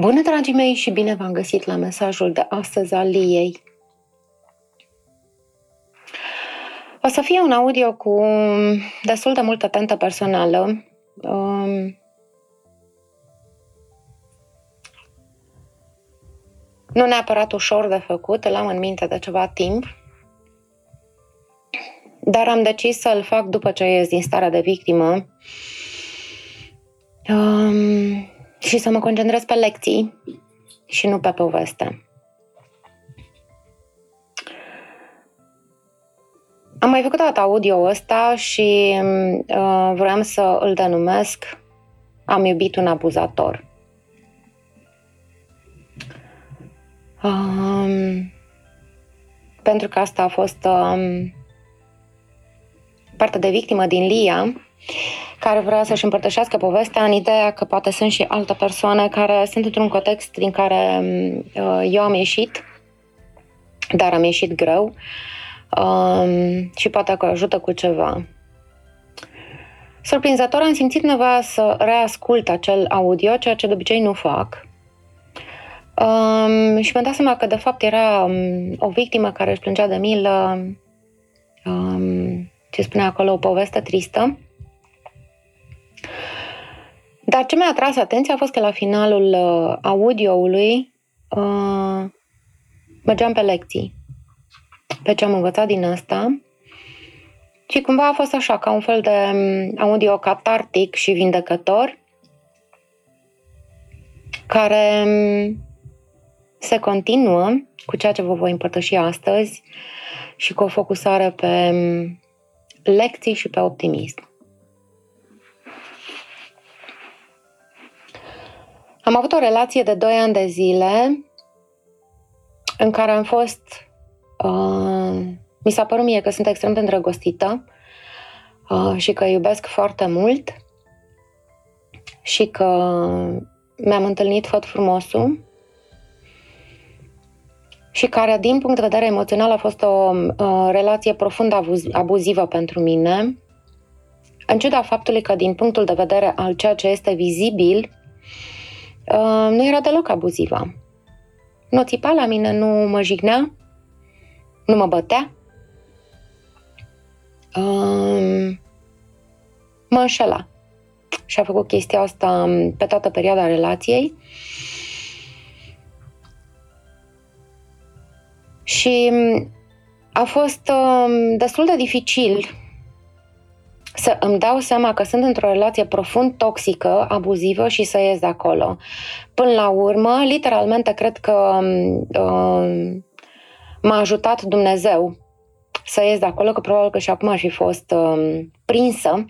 Bună, dragii mei, și bine v-am găsit la mesajul de astăzi al Liei. O să fie un audio cu destul de multă tentă personală. Um, nu neapărat ușor de făcut, îl am în minte de ceva timp, dar am decis să-l fac după ce ies din starea de victimă um, și să mă concentrez pe lecții și nu pe poveste. Am mai făcut dată audio ăsta și uh, vreau să îl denumesc Am iubit un abuzator. Um, pentru că asta a fost um, parte de victimă din Lia, care vrea să-și împărtășească povestea în ideea că poate sunt și alte persoane care sunt într-un context din care uh, eu am ieșit, dar am ieșit greu um, și poate că ajută cu ceva. Surprinzător am simțit nevoia să reascult acel audio, ceea ce de obicei nu fac. Um, și mi-am dat seama că de fapt era um, o victimă care își plângea de milă, um, ce spunea acolo, o poveste tristă. Dar ce mi-a atras atenția a fost că la finalul uh, audioului uh, mergeam pe lecții, pe ce am învățat din asta și cumva a fost așa, ca un fel de um, audio catartic și vindecător, care um, se continuă cu ceea ce vă voi împărtăși astăzi și cu o focusare pe um, lecții și pe optimism. Am avut o relație de 2 ani de zile în care am fost. Uh, mi s-a părut mie că sunt extrem de îndrăgostită uh, și că iubesc foarte mult și că mi-am întâlnit făt frumosul și care, din punct de vedere emoțional, a fost o uh, relație profund abuzivă pentru mine, în ciuda faptului că, din punctul de vedere al ceea ce este vizibil, uh, nu era deloc abuzivă. Nu țipa la mine, nu mă jignea, nu mă bătea, uh, mă înșela. Și a făcut chestia asta pe toată perioada relației. Și a fost uh, destul de dificil să îmi dau seama că sunt într-o relație profund toxică, abuzivă și să ies de acolo. Până la urmă, literalmente, cred că uh, m-a ajutat Dumnezeu să ies de acolo, că probabil că și acum ar fi fost uh, prinsă.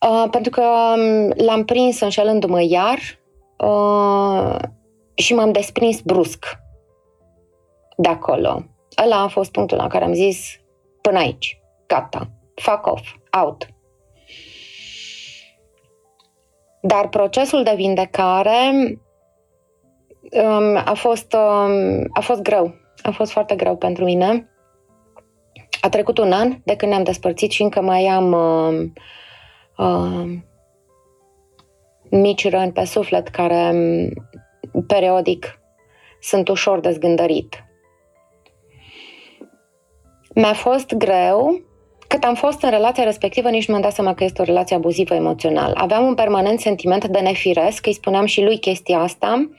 Uh, pentru că l-am prins înșelându-mă iar uh, și m-am desprins brusc de acolo. Ăla a fost punctul la care am zis până aici, gata, fuck off, out. Dar procesul de vindecare um, a, fost, um, a fost greu. A fost foarte greu pentru mine. A trecut un an de când ne-am despărțit și încă mai am uh, uh, mici răni pe suflet care um, periodic sunt ușor de zgândărit. Mi-a fost greu, cât am fost în relația respectivă, nici nu mi-am dat seama că este o relație abuzivă emoțional. Aveam un permanent sentiment de nefiresc, îi spuneam și lui chestia asta,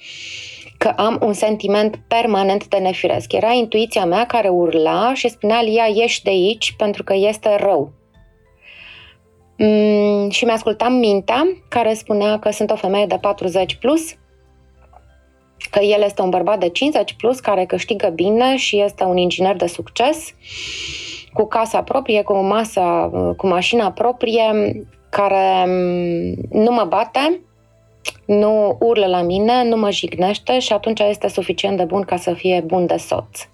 că am un sentiment permanent de nefiresc. Era intuiția mea care urla și spunea, Lia, ieși de aici pentru că este rău. Mm, și mi-ascultam mintea care spunea că sunt o femeie de 40 plus, că el este un bărbat de 50 plus care câștigă bine și este un inginer de succes, cu casa proprie, cu masa, cu mașina proprie, care mm, nu mă bate, nu urlă la mine, nu mă jignește și atunci este suficient de bun ca să fie bun de soț.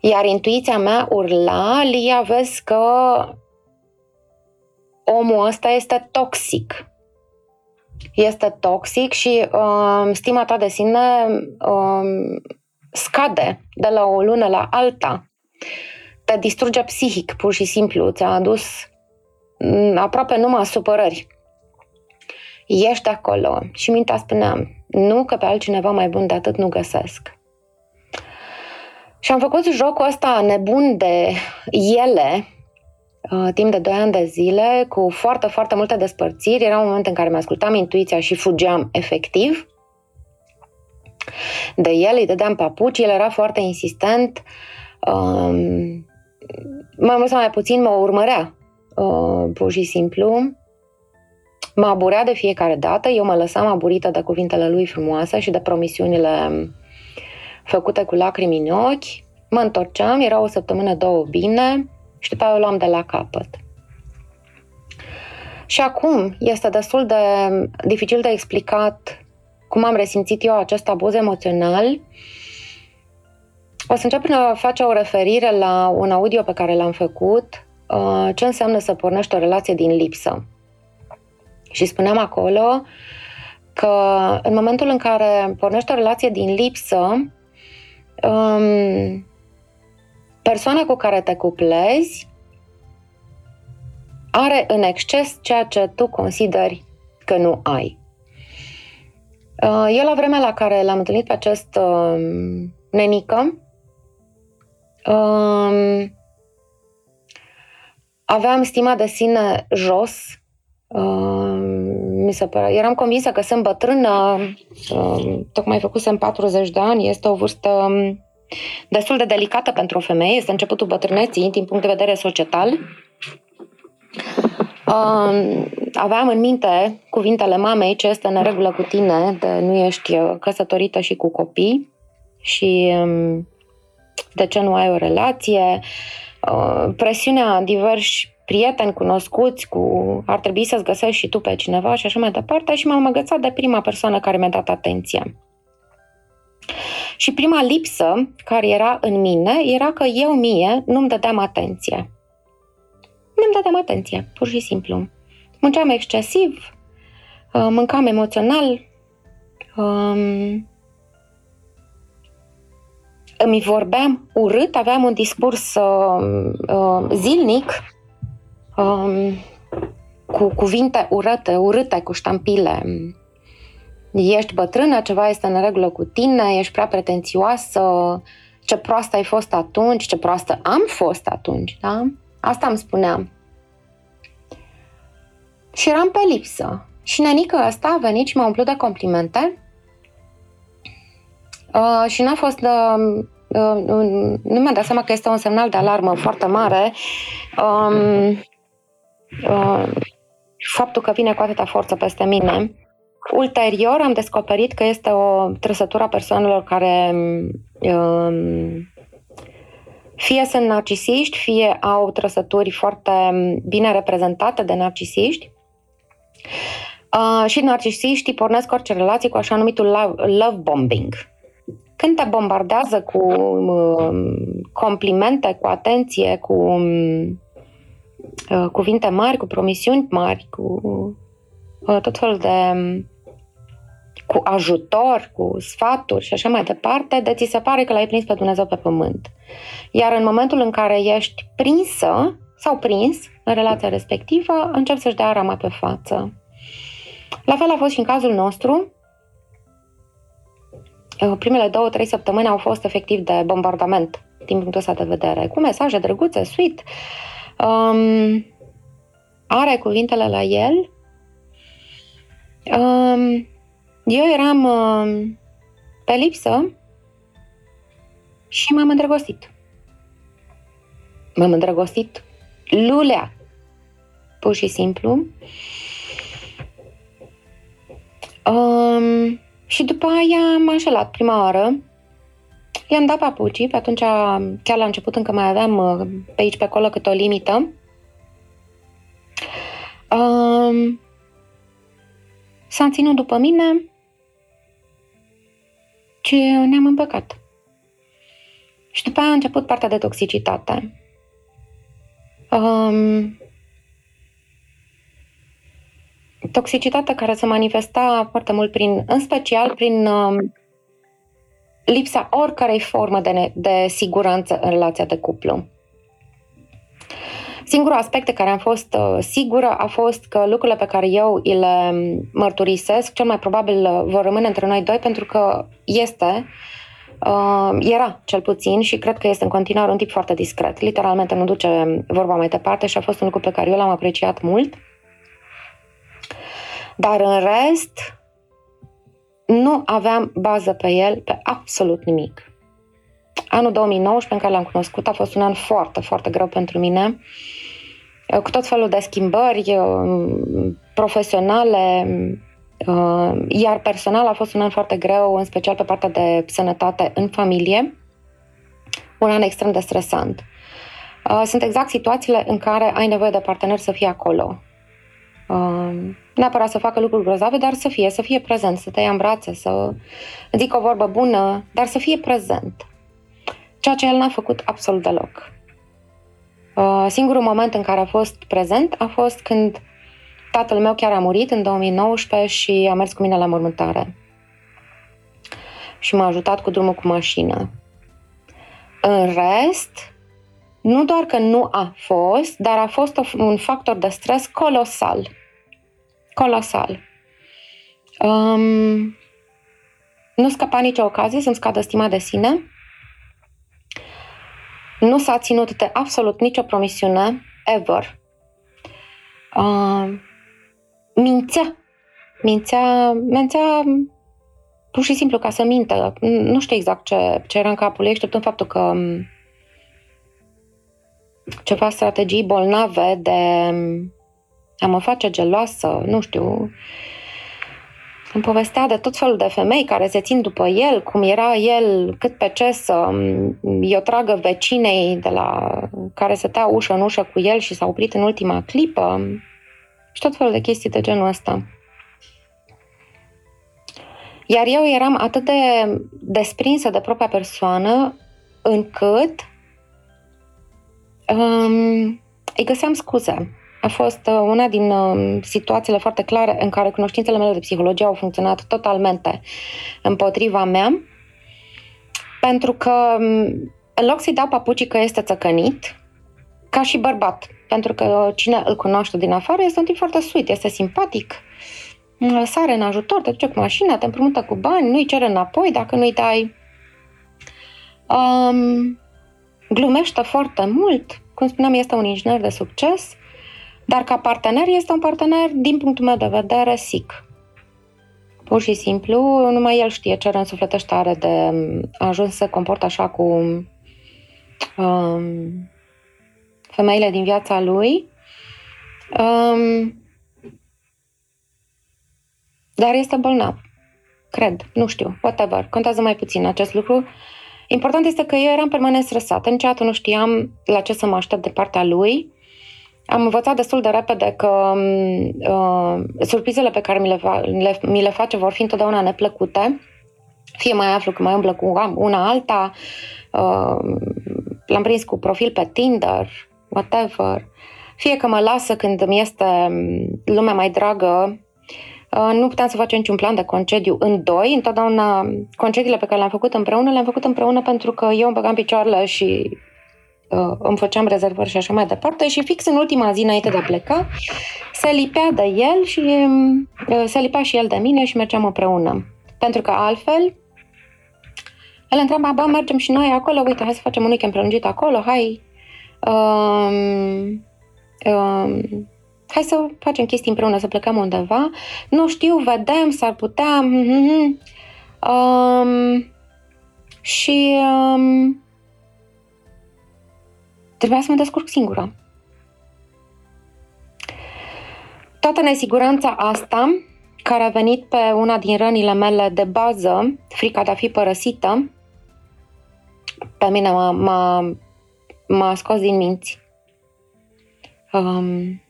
Iar intuiția mea urla, Lia, vezi că omul ăsta este toxic este toxic și um, stima ta de sine um, scade de la o lună la alta. Te distruge psihic, pur și simplu. Ți-a adus mm, aproape numai supărări. Ești acolo. Și mintea spunea, nu că pe altcineva mai bun de atât nu găsesc. Și am făcut jocul ăsta nebun de ele, uh, timp de 2 ani de zile, cu foarte, foarte multe despărțiri. Era un moment în care mi-ascultam intuiția și fugeam efectiv de el, îi dădeam papuci, el era foarte insistent, um, mai mult sau mai puțin mă urmărea, uh, pur și simplu. Mă aburea de fiecare dată, eu mă lăsam aburită de cuvintele lui frumoase și de promisiunile făcute cu lacrimi în ochi. Mă întorceam, era o săptămână, două bine și după aia o luam de la capăt. Și acum este destul de dificil de explicat cum am resimțit eu acest abuz emoțional. O să încep prin a face o referire la un audio pe care l-am făcut, uh, ce înseamnă să pornești o relație din lipsă. Și spuneam acolo că în momentul în care pornești o relație din lipsă, um, persoana cu care te cuplezi are în exces ceea ce tu consideri că nu ai. Uh, eu la vremea la care l-am întâlnit pe acest uh, nenică, uh, aveam stima de sine jos. Uh, mi se pare. Eram convinsă că sunt bătrână, uh, tocmai făcusem 40 de ani, este o vârstă um, destul de delicată pentru o femeie, este începutul bătrâneții din punct de vedere societal. Uh, aveam în minte cuvintele mamei ce este în regulă cu tine, de nu ești uh, căsătorită și cu copii și um, de ce nu ai o relație, uh, presiunea diversi prieteni cunoscuți cu ar trebui să-ți găsești și tu pe cineva și așa mai departe și m-am agățat de prima persoană care mi-a dat atenție. Și prima lipsă care era în mine era că eu mie nu-mi dădeam atenție. Nu-mi dădeam atenție, pur și simplu. Munceam excesiv, uh, mâncam emoțional, um, îmi vorbeam urât, aveam un discurs uh, uh, zilnic um, cu cuvinte urâte, urâte, cu ștampile. Ești bătrână, ceva este în regulă cu tine, ești prea pretențioasă, ce proastă ai fost atunci, ce proastă am fost atunci, da? Asta îmi spuneam. Și eram pe lipsă. Și nenică asta a venit și m-a umplut de complimente. Uh, și n-a fost uh, uh, nu mi-am dat seama că este un semnal de alarmă foarte mare. Um, uh, faptul că vine cu atâta forță peste mine. Ulterior am descoperit că este o trăsătură a persoanelor care uh, fie sunt narcisiști, fie au trăsături foarte bine reprezentate de narcisiști. Uh, și narcisiștii pornesc orice relație cu așa numitul love, love bombing. Când te bombardează cu uh, complimente, cu atenție, cu uh, cuvinte mari, cu promisiuni mari, cu uh, tot felul de cu ajutor, cu sfaturi și așa mai departe, de ți se pare că l-ai prins pe Dumnezeu pe pământ. Iar în momentul în care ești prinsă sau prins în relația respectivă, încep să-și dea rama pe față. La fel a fost și în cazul nostru. Primele două, trei săptămâni au fost efectiv de bombardament din punctul ăsta de vedere, cu mesaje drăguțe, sweet. Um, are cuvintele la el. Um, eu eram um, pe lipsă și m-am îndrăgostit. M-am îndrăgostit lulea, pur și simplu. Um, și după aia m-am înșelat prima oară. I-am dat papucii, pe atunci, chiar la început, încă mai aveam uh, pe aici, pe acolo, câte o limită. Um, s-a ținut după mine și ne-am împăcat. Și după aia a început partea de toxicitate. Um, toxicitatea care se manifesta foarte mult prin, în special prin um, lipsa oricărei formă de, ne, de siguranță în relația de cuplu. Singurul aspect de care am fost uh, sigură a fost că lucrurile pe care eu le mărturisesc, cel mai probabil uh, vor rămâne între noi doi, pentru că este, uh, era cel puțin și cred că este în continuare un tip foarte discret. Literalmente nu duce vorba mai departe și a fost un lucru pe care eu l-am apreciat mult. Dar în rest, nu aveam bază pe el, pe absolut nimic. Anul 2019 în care l-am cunoscut a fost un an foarte, foarte greu pentru mine, uh, cu tot felul de schimbări uh, profesionale, uh, iar personal a fost un an foarte greu, în special pe partea de sănătate în familie, un an extrem de stresant. Sunt exact situațiile în care ai nevoie de partener să fie acolo. Neapărat să facă lucruri grozave, dar să fie, să fie prezent, să te ia în brațe, să zic o vorbă bună, dar să fie prezent ceea ce el n-a făcut absolut deloc. Uh, singurul moment în care a fost prezent a fost când tatăl meu chiar a murit în 2019 și a mers cu mine la mormântare. Și m-a ajutat cu drumul cu mașină. În rest, nu doar că nu a fost, dar a fost un factor de stres colosal. Colosal. Um, nu scăpa nicio ocazie să-mi scadă stima de sine nu s-a ținut de absolut nicio promisiune, ever. Uh, mințea. Mințea, mințea pur și simplu ca să mintă. Nu știu exact ce, ce era în capul ei, exceptând faptul că um, ceva strategii bolnave de a mă face geloasă, nu știu, îmi povestea de tot felul de femei care se țin după el, cum era el cât pe ce să i-o tragă vecinei de la care tea ușă în ușă cu el și s-a oprit în ultima clipă. Și tot felul de chestii de genul ăsta. Iar eu eram atât de desprinsă de propria persoană încât um, îi găseam scuze a fost uh, una din um, situațiile foarte clare în care cunoștințele mele de psihologie au funcționat totalmente împotriva mea, pentru că um, în loc să-i dau papucii că este țăcănit, ca și bărbat, pentru că cine îl cunoaște din afară este un tip foarte sweet, este simpatic, sare în ajutor, te duce cu mașina, te împrumută cu bani, nu-i cere înapoi dacă nu-i dai. Um, glumește foarte mult, cum spuneam, este un inginer de succes, dar ca partener este un partener, din punctul meu de vedere, sic. Pur și simplu, numai el știe ce rănsufletește are de a ajuns să se comportă așa cu um, femeile din viața lui. Um, dar este bolnav. Cred, nu știu, whatever. Contează mai puțin acest lucru. Important este că eu eram permanent stresată. Niciodată nu știam la ce să mă aștept de partea lui. Am învățat destul de repede că uh, surprizele pe care mi le, fa- le, mi le face vor fi întotdeauna neplăcute. Fie mai aflu că mai umblă cu una alta, uh, l-am prins cu profil pe Tinder, whatever. Fie că mă lasă când îmi este lumea mai dragă, uh, nu puteam să facem niciun plan de concediu în doi. Întotdeauna concediile pe care le-am făcut împreună, le-am făcut împreună pentru că eu îmi băgam picioarele și uh, îmi făceam rezervări și așa mai departe și fix în ultima zi înainte de a pleca se lipea de el și uh, se lipea și el de mine și mergeam împreună. Pentru că altfel el întreba, ba, mergem și noi acolo, uite, hai să facem un weekend prelungit acolo, hai um, um, hai să facem chestii împreună, să plecăm undeva. Nu știu, vedem, s-ar putea. Um, și um, Trebuia să mă descurc singură. Toată nesiguranța asta, care a venit pe una din rănile mele de bază, frica de a fi părăsită, pe mine m-a, m-a, m-a scos din minți. Um,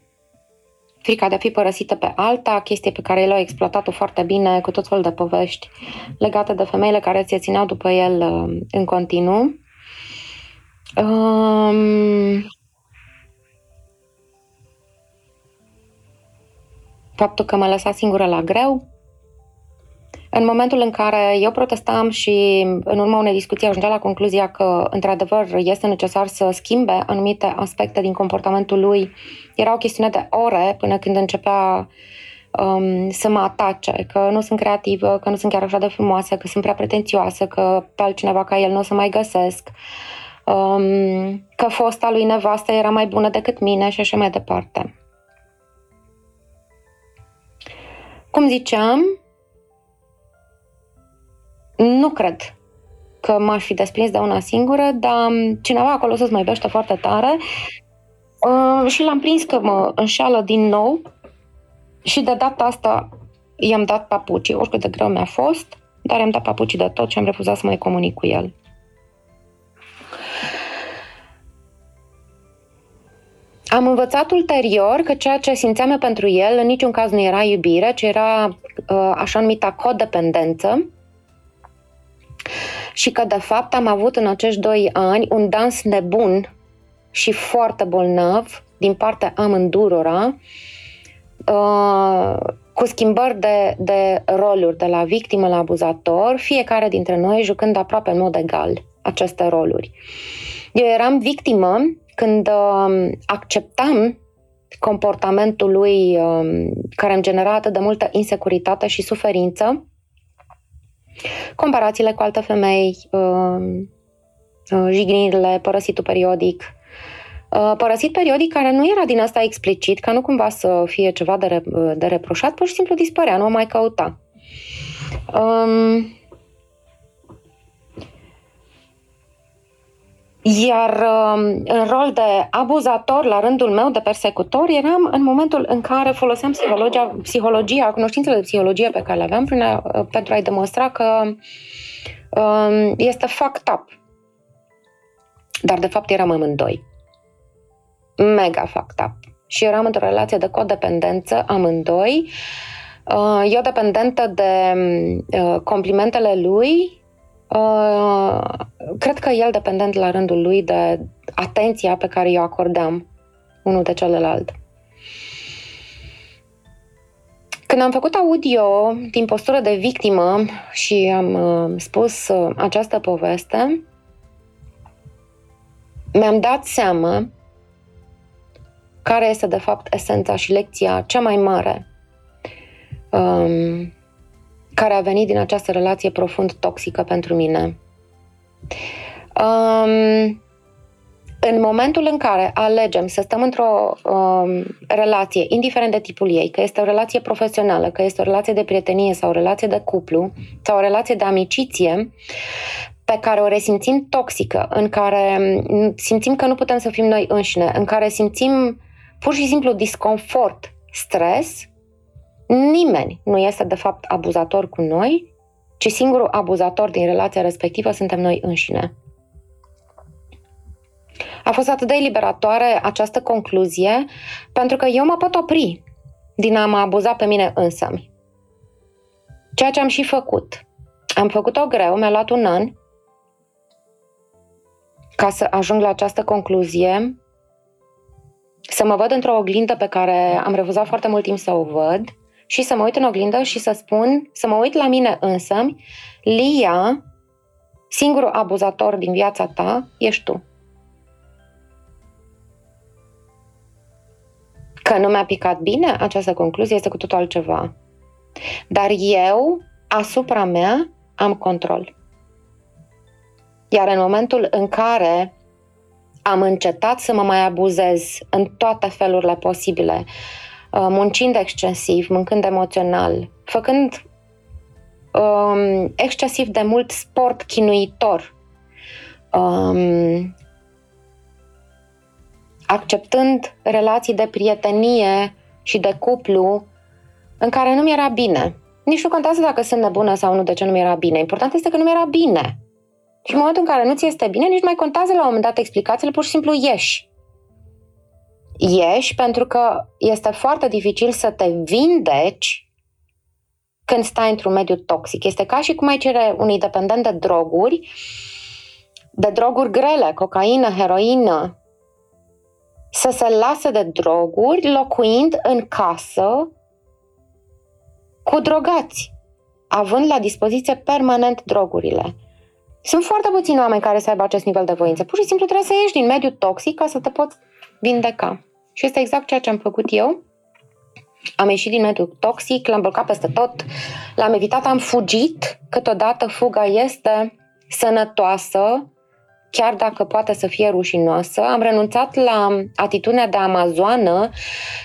frica de a fi părăsită pe alta, chestie pe care el a exploatat-o foarte bine cu tot felul de povești legate de femeile care se țineau după el uh, în continuu. Um, faptul că m-a lăsat singură la greu, În momentul în care eu protestam și în urma unei discuții ajungea la concluzia că, într-adevăr, este necesar să schimbe anumite aspecte din comportamentul lui, era o chestiune de ore până când începea um, să mă atace, că nu sunt creativă, că nu sunt chiar așa de frumoasă, că sunt prea pretențioasă, că pe altcineva ca el nu o să mai găsesc, um, că fosta lui nevastă era mai bună decât mine și așa mai departe. Cum ziceam, nu cred că m-aș fi desprins de una singură, dar cineva acolo sus mă iubește foarte tare uh, și l-am prins că mă înșală din nou și de data asta i-am dat papucii, oricât de greu mi-a fost, dar i-am dat papucii de tot și am refuzat să mai comunic cu el. Am învățat ulterior că ceea ce simțeam eu pentru el în niciun caz nu era iubire, ci era uh, așa numita codependență și că de fapt am avut în acești doi ani un dans nebun și foarte bolnav din partea amândurora uh, cu schimbări de, de roluri de la victimă la abuzator, fiecare dintre noi jucând aproape în mod egal aceste roluri. Eu eram victimă când uh, acceptam comportamentul lui uh, care îmi genera atât de multă insecuritate și suferință, comparațiile cu alte femei, uh, uh, jignirile, părăsitul periodic, uh, părăsit periodic care nu era din asta explicit, ca nu cumva să fie ceva de, re- de reproșat, pur și simplu dispărea, nu o mai căuta. Um, Iar um, în rol de abuzator, la rândul meu, de persecutor, eram în momentul în care foloseam psihologia, psihologia cunoștințele de psihologie pe care le aveam prin a, uh, pentru a-i demonstra că um, este fucked up. Dar, de fapt, eram amândoi. Mega fucked up. Și eram într-o relație de codependență amândoi. Uh, eu dependentă de uh, complimentele lui Uh, cred că el dependent la rândul lui de atenția pe care eu acordam unul de celălalt. Când am făcut audio din postură de victimă și am uh, spus uh, această poveste, mi-am dat seama care este de fapt esența și lecția cea mai mare um, care a venit din această relație profund toxică pentru mine. Um, în momentul în care alegem să stăm într-o um, relație, indiferent de tipul ei, că este o relație profesională, că este o relație de prietenie sau o relație de cuplu sau o relație de amiciție, pe care o resimțim toxică, în care simțim că nu putem să fim noi înșine, în care simțim pur și simplu disconfort, stres, Nimeni nu este de fapt abuzator cu noi, ci singurul abuzator din relația respectivă suntem noi înșine. A fost atât de eliberatoare această concluzie, pentru că eu mă pot opri din a mă abuza pe mine însămi. Ceea ce am și făcut. Am făcut-o greu, mi-a luat un an ca să ajung la această concluzie, să mă văd într-o oglindă pe care am refuzat foarte mult timp să o văd și să mă uit în oglindă și să spun, să mă uit la mine însă, Lia, singurul abuzator din viața ta, ești tu. Că nu mi-a picat bine, această concluzie este cu totul altceva. Dar eu, asupra mea, am control. Iar în momentul în care am încetat să mă mai abuzez în toate felurile posibile, Uh, muncind excesiv, mâncând emoțional, făcând um, excesiv de mult sport chinuitor, um, acceptând relații de prietenie și de cuplu în care nu mi-era bine. Nici nu contează dacă sunt nebună sau nu, de ce nu mi-era bine. Important este că nu mi-era bine. Și în momentul în care nu ți este bine, nici nu mai contează la un moment dat explicațiile, pur și simplu ieși ieși pentru că este foarte dificil să te vindeci când stai într-un mediu toxic. Este ca și cum ai cere unui dependent de droguri, de droguri grele, cocaină, heroină, să se lasă de droguri locuind în casă cu drogați. având la dispoziție permanent drogurile. Sunt foarte puțini oameni care să aibă acest nivel de voință. Pur și simplu trebuie să ieși din mediul toxic ca să te poți vindeca. Și este exact ceea ce am făcut eu. Am ieșit din mediul toxic, l-am blocat peste tot, l-am evitat, am fugit. Câteodată fuga este sănătoasă, chiar dacă poate să fie rușinoasă. Am renunțat la atitudinea de amazoană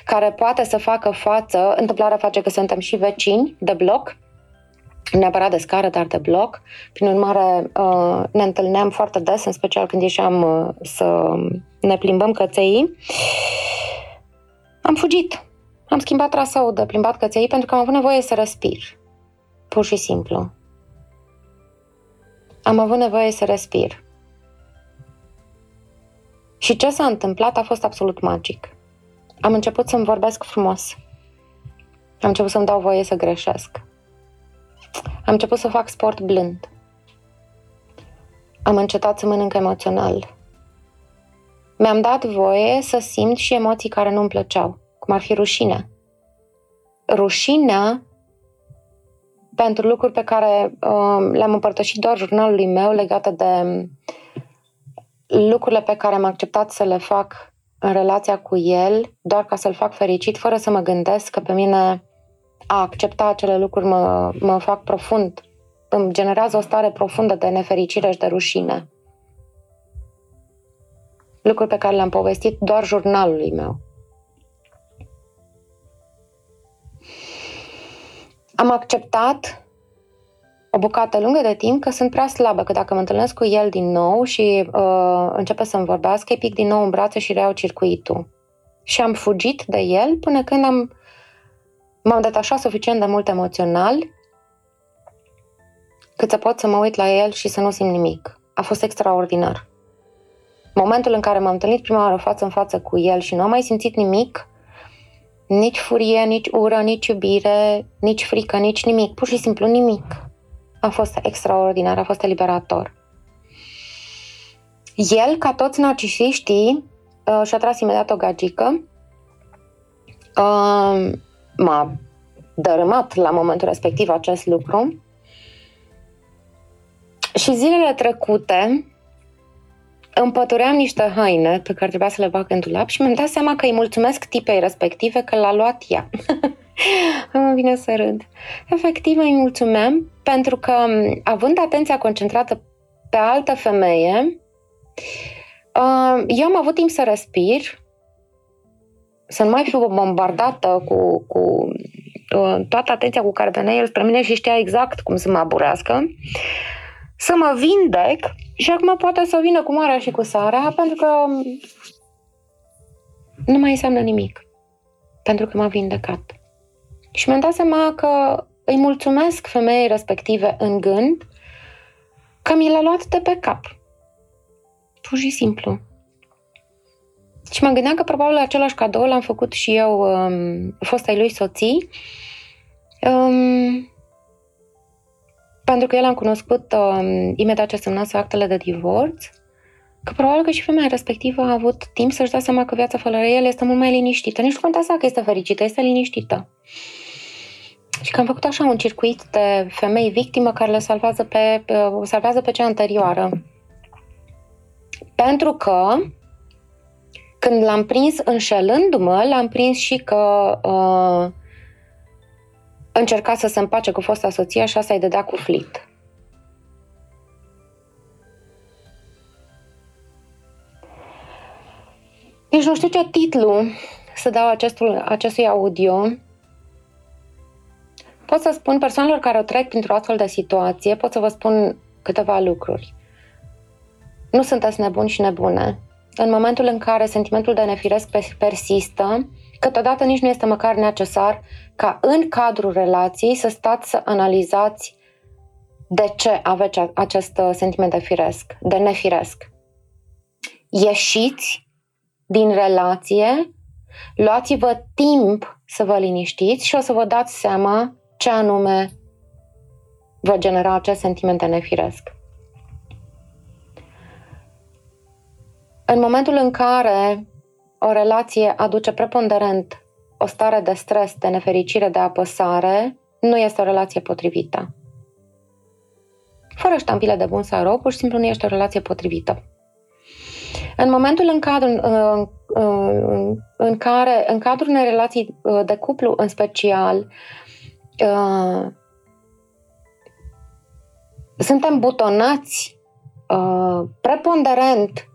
care poate să facă față, întâmplarea face că suntem și vecini de bloc, neapărat de scară, dar de bloc. Prin urmare, uh, ne întâlneam foarte des, în special când ieșeam uh, să ne plimbăm căței. Am fugit. Am schimbat traseul de plimbat căței pentru că am avut nevoie să respir. Pur și simplu. Am avut nevoie să respir. Și ce s-a întâmplat a fost absolut magic. Am început să-mi vorbesc frumos. Am început să-mi dau voie să greșesc. Am început să fac sport blând. Am încetat să mănânc emoțional. Mi-am dat voie să simt și emoții care nu-mi plăceau, cum ar fi rușinea. Rușinea pentru lucruri pe care uh, le-am împărtășit doar jurnalului meu legate de lucrurile pe care am acceptat să le fac în relația cu el, doar ca să-l fac fericit, fără să mă gândesc că pe mine a accepta acele lucruri mă, mă fac profund, îmi generează o stare profundă de nefericire și de rușine. Lucruri pe care le-am povestit doar jurnalului meu. Am acceptat o bucată lungă de timp că sunt prea slabă, că dacă mă întâlnesc cu el din nou și uh, începe să-mi vorbească, îi pic din nou în brațe și reiau circuitul. Și am fugit de el până când am m-am detașat suficient de mult emoțional cât să pot să mă uit la el și să nu simt nimic. A fost extraordinar. Momentul în care m-am întâlnit prima oară față în față cu el și nu am mai simțit nimic, nici furie, nici ură, nici iubire, nici frică, nici nimic, pur și simplu nimic. A fost extraordinar, a fost eliberator. El, ca toți narcisiștii, uh, și-a tras imediat o gagică, uh, m-a dărâmat la momentul respectiv acest lucru. Și zilele trecute împătuream niște haine pe care trebuia să le bag în dulap și mi-am dat seama că îi mulțumesc tipei respective că l-a luat ea. mă vine să râd. Efectiv îi mulțumeam pentru că având atenția concentrată pe altă femeie, uh, eu am avut timp să respir, să nu mai fiu bombardată cu, cu uh, toată atenția cu care venea el spre mine și știa exact cum să mă aburească, să mă vindec și acum poate să vină cu marea și cu sarea pentru că nu mai înseamnă nimic. Pentru că m-a vindecat. Și mi-am dat seama că îi mulțumesc femeii respective în gând că mi l-a luat de pe cap. Pur și simplu. Și mă gândeam că probabil același cadou l-am făcut și eu um, fostei lui soții. Um, pentru că el am cunoscut um, imediat ce semnase actele de divorț, că probabil că și femeia respectivă a avut timp să-și dea seama că viața fără el este mult mai liniștită. Nici nu contează că este fericită, este liniștită. Și că am făcut așa un circuit de femei victimă care le salvează pe, salvează pe cea anterioară. Pentru că când l-am prins înșelându-mă, l-am prins și că uh, încerca să se împace cu fosta soție și asta îi dădea cu flit. Deci nu știu ce titlu să dau acestul, acestui audio. Pot să spun persoanelor care o trec printr-o astfel de situație, pot să vă spun câteva lucruri. Nu sunteți nebuni și nebune în momentul în care sentimentul de nefiresc persistă, câteodată nici nu este măcar necesar ca în cadrul relației să stați să analizați de ce aveți acest uh, sentiment de firesc, de nefiresc. Ieșiți din relație, luați-vă timp să vă liniștiți și o să vă dați seama ce anume vă genera acest sentiment de nefiresc. În momentul în care o relație aduce preponderent o stare de stres, de nefericire, de apăsare, nu este o relație potrivită. Fără ștampile de bun sau rău, pur și simplu nu este o relație potrivită. În momentul în, cadru, în, în, în care, în cadrul unei relații uh, de cuplu în special, uh, suntem butonați uh, preponderent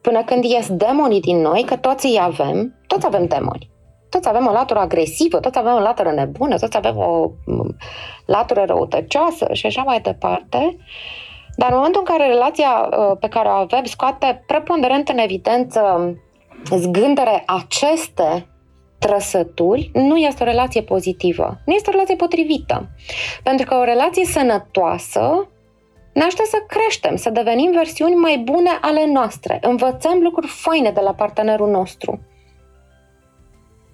până când ies demonii din noi, că toți îi avem, toți avem demoni. Toți avem o latură agresivă, toți avem o latură nebună, toți avem o latură răutăcioasă și așa mai departe. Dar în momentul în care relația uh, pe care o avem scoate preponderent în evidență zgândere aceste trăsături, nu este o relație pozitivă, nu este o relație potrivită. Pentru că o relație sănătoasă ne ajută să creștem, să devenim versiuni mai bune ale noastre. Învățăm lucruri faine de la partenerul nostru.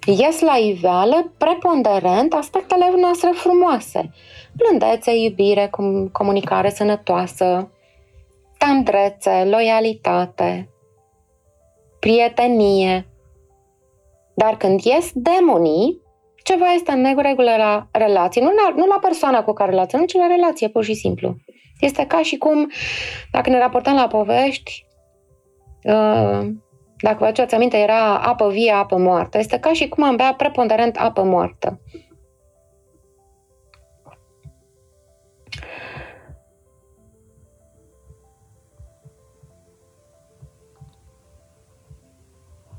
Ies la iveală, preponderent, aspectele noastre frumoase. Blândețe, iubire, comunicare sănătoasă, tandrețe, loialitate, prietenie. Dar când ies demonii, ceva este în neregulă la relație. Nu la, nu la persoana cu care relaționăm, ci la relație, pur și simplu. Este ca și cum, dacă ne raportăm la povești, uh, dacă vă aduceți aminte, era apă vie, apă moartă. Este ca și cum am bea preponderent apă moartă.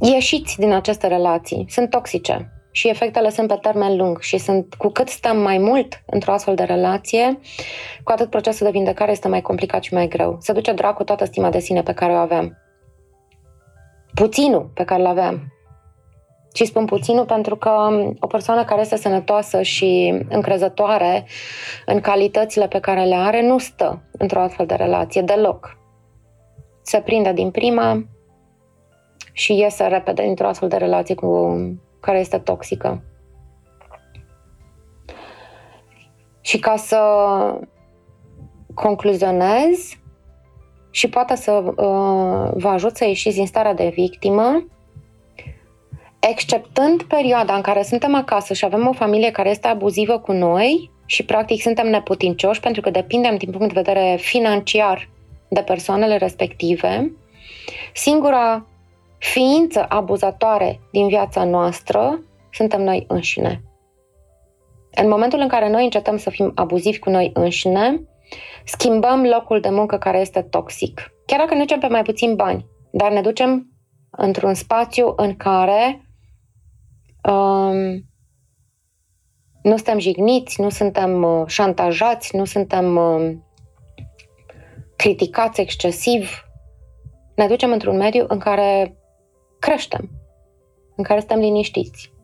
Ieșiți din aceste relații. Sunt toxice și efectele sunt pe termen lung și sunt cu cât stăm mai mult într-o astfel de relație, cu atât procesul de vindecare este mai complicat și mai greu. Se duce dracu toată stima de sine pe care o avem. Puținul pe care îl aveam. Și spun puținul pentru că o persoană care este sănătoasă și încrezătoare în calitățile pe care le are, nu stă într-o astfel de relație deloc. Se prinde din prima și iese repede dintr-o astfel de relație cu care este toxică. Și ca să concluzionez și poate să uh, vă ajut să ieșiți din starea de victimă, exceptând perioada în care suntem acasă și avem o familie care este abuzivă cu noi și practic suntem neputincioși pentru că depindem din punct de vedere financiar de persoanele respective, singura ființă abuzatoare din viața noastră suntem noi înșine. În momentul în care noi încetăm să fim abuzivi cu noi înșine, schimbăm locul de muncă care este toxic. Chiar dacă ne ducem pe mai puțin bani, dar ne ducem într-un spațiu în care um, nu suntem jigniți, nu suntem uh, șantajați, nu suntem uh, criticați excesiv, ne ducem într-un mediu în care creștem, în care suntem liniștiți.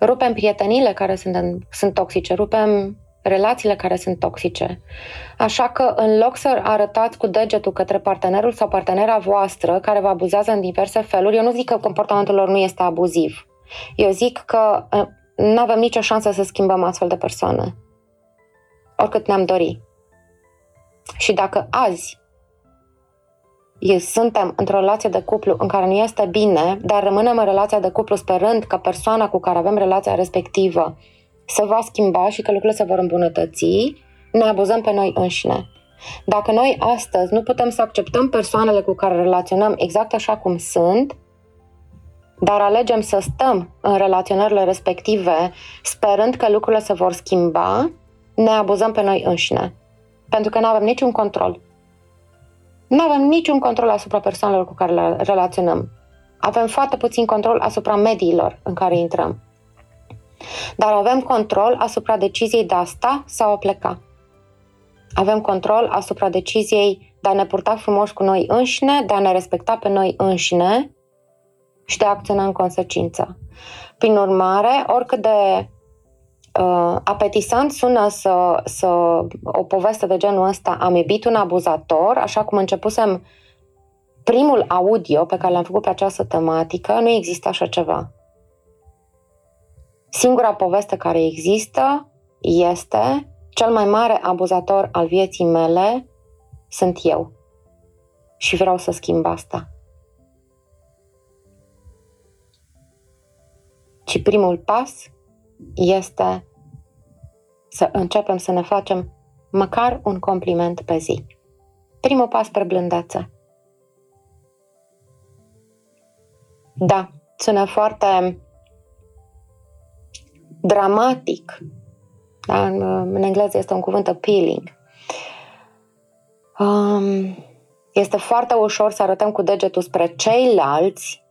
Rupem prietenile care sunt, sunt toxice, rupem relațiile care sunt toxice. Așa că în loc să arătați cu degetul către partenerul sau partenera voastră care vă abuzează în diverse feluri, eu nu zic că comportamentul lor nu este abuziv. Eu zic că uh, nu avem nicio șansă să schimbăm astfel de persoane. Oricât ne-am dori. Și dacă azi suntem într-o relație de cuplu în care nu este bine, dar rămânem în relația de cuplu sperând că persoana cu care avem relația respectivă se va schimba și că lucrurile se vor îmbunătăți, ne abuzăm pe noi înșine. Dacă noi astăzi nu putem să acceptăm persoanele cu care relaționăm exact așa cum sunt, dar alegem să stăm în relaționările respective sperând că lucrurile se vor schimba, ne abuzăm pe noi înșine. Pentru că nu avem niciun control. Nu avem niciun control asupra persoanelor cu care le relaționăm. Avem foarte puțin control asupra mediilor în care intrăm. Dar avem control asupra deciziei de a sta sau a pleca. Avem control asupra deciziei de a ne purta frumos cu noi înșine, de a ne respecta pe noi înșine și de a acționa în consecință. Prin urmare, oricât de uh, apetisant sună să, să o poveste de genul ăsta, am iubit un abuzator, așa cum începusem primul audio pe care l-am făcut pe această tematică, nu există așa ceva. Singura poveste care există este cel mai mare abuzator al vieții mele sunt eu. Și vreau să schimb asta. Și primul pas este să începem să ne facem măcar un compliment pe zi. Primul pas spre blândețe. Da, sună foarte dramatic. Da? În, în engleză este un cuvânt appealing. Um, este foarte ușor să arătăm cu degetul spre ceilalți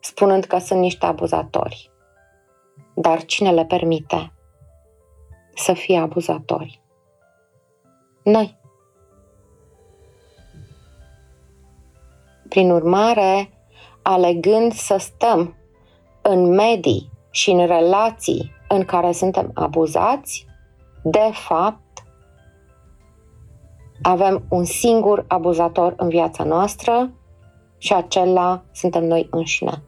spunând că sunt niște abuzatori. Dar cine le permite să fie abuzatori? Noi. Prin urmare, alegând să stăm în medii și în relații în care suntem abuzați, de fapt, avem un singur abuzator în viața noastră și acela suntem noi înșine.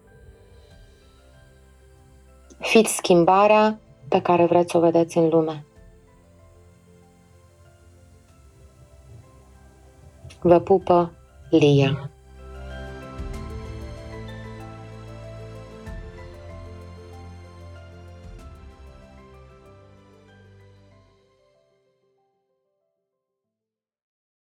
Fiți schimbarea pe care vreți să o vedeți în lume. Vă pupă Lia.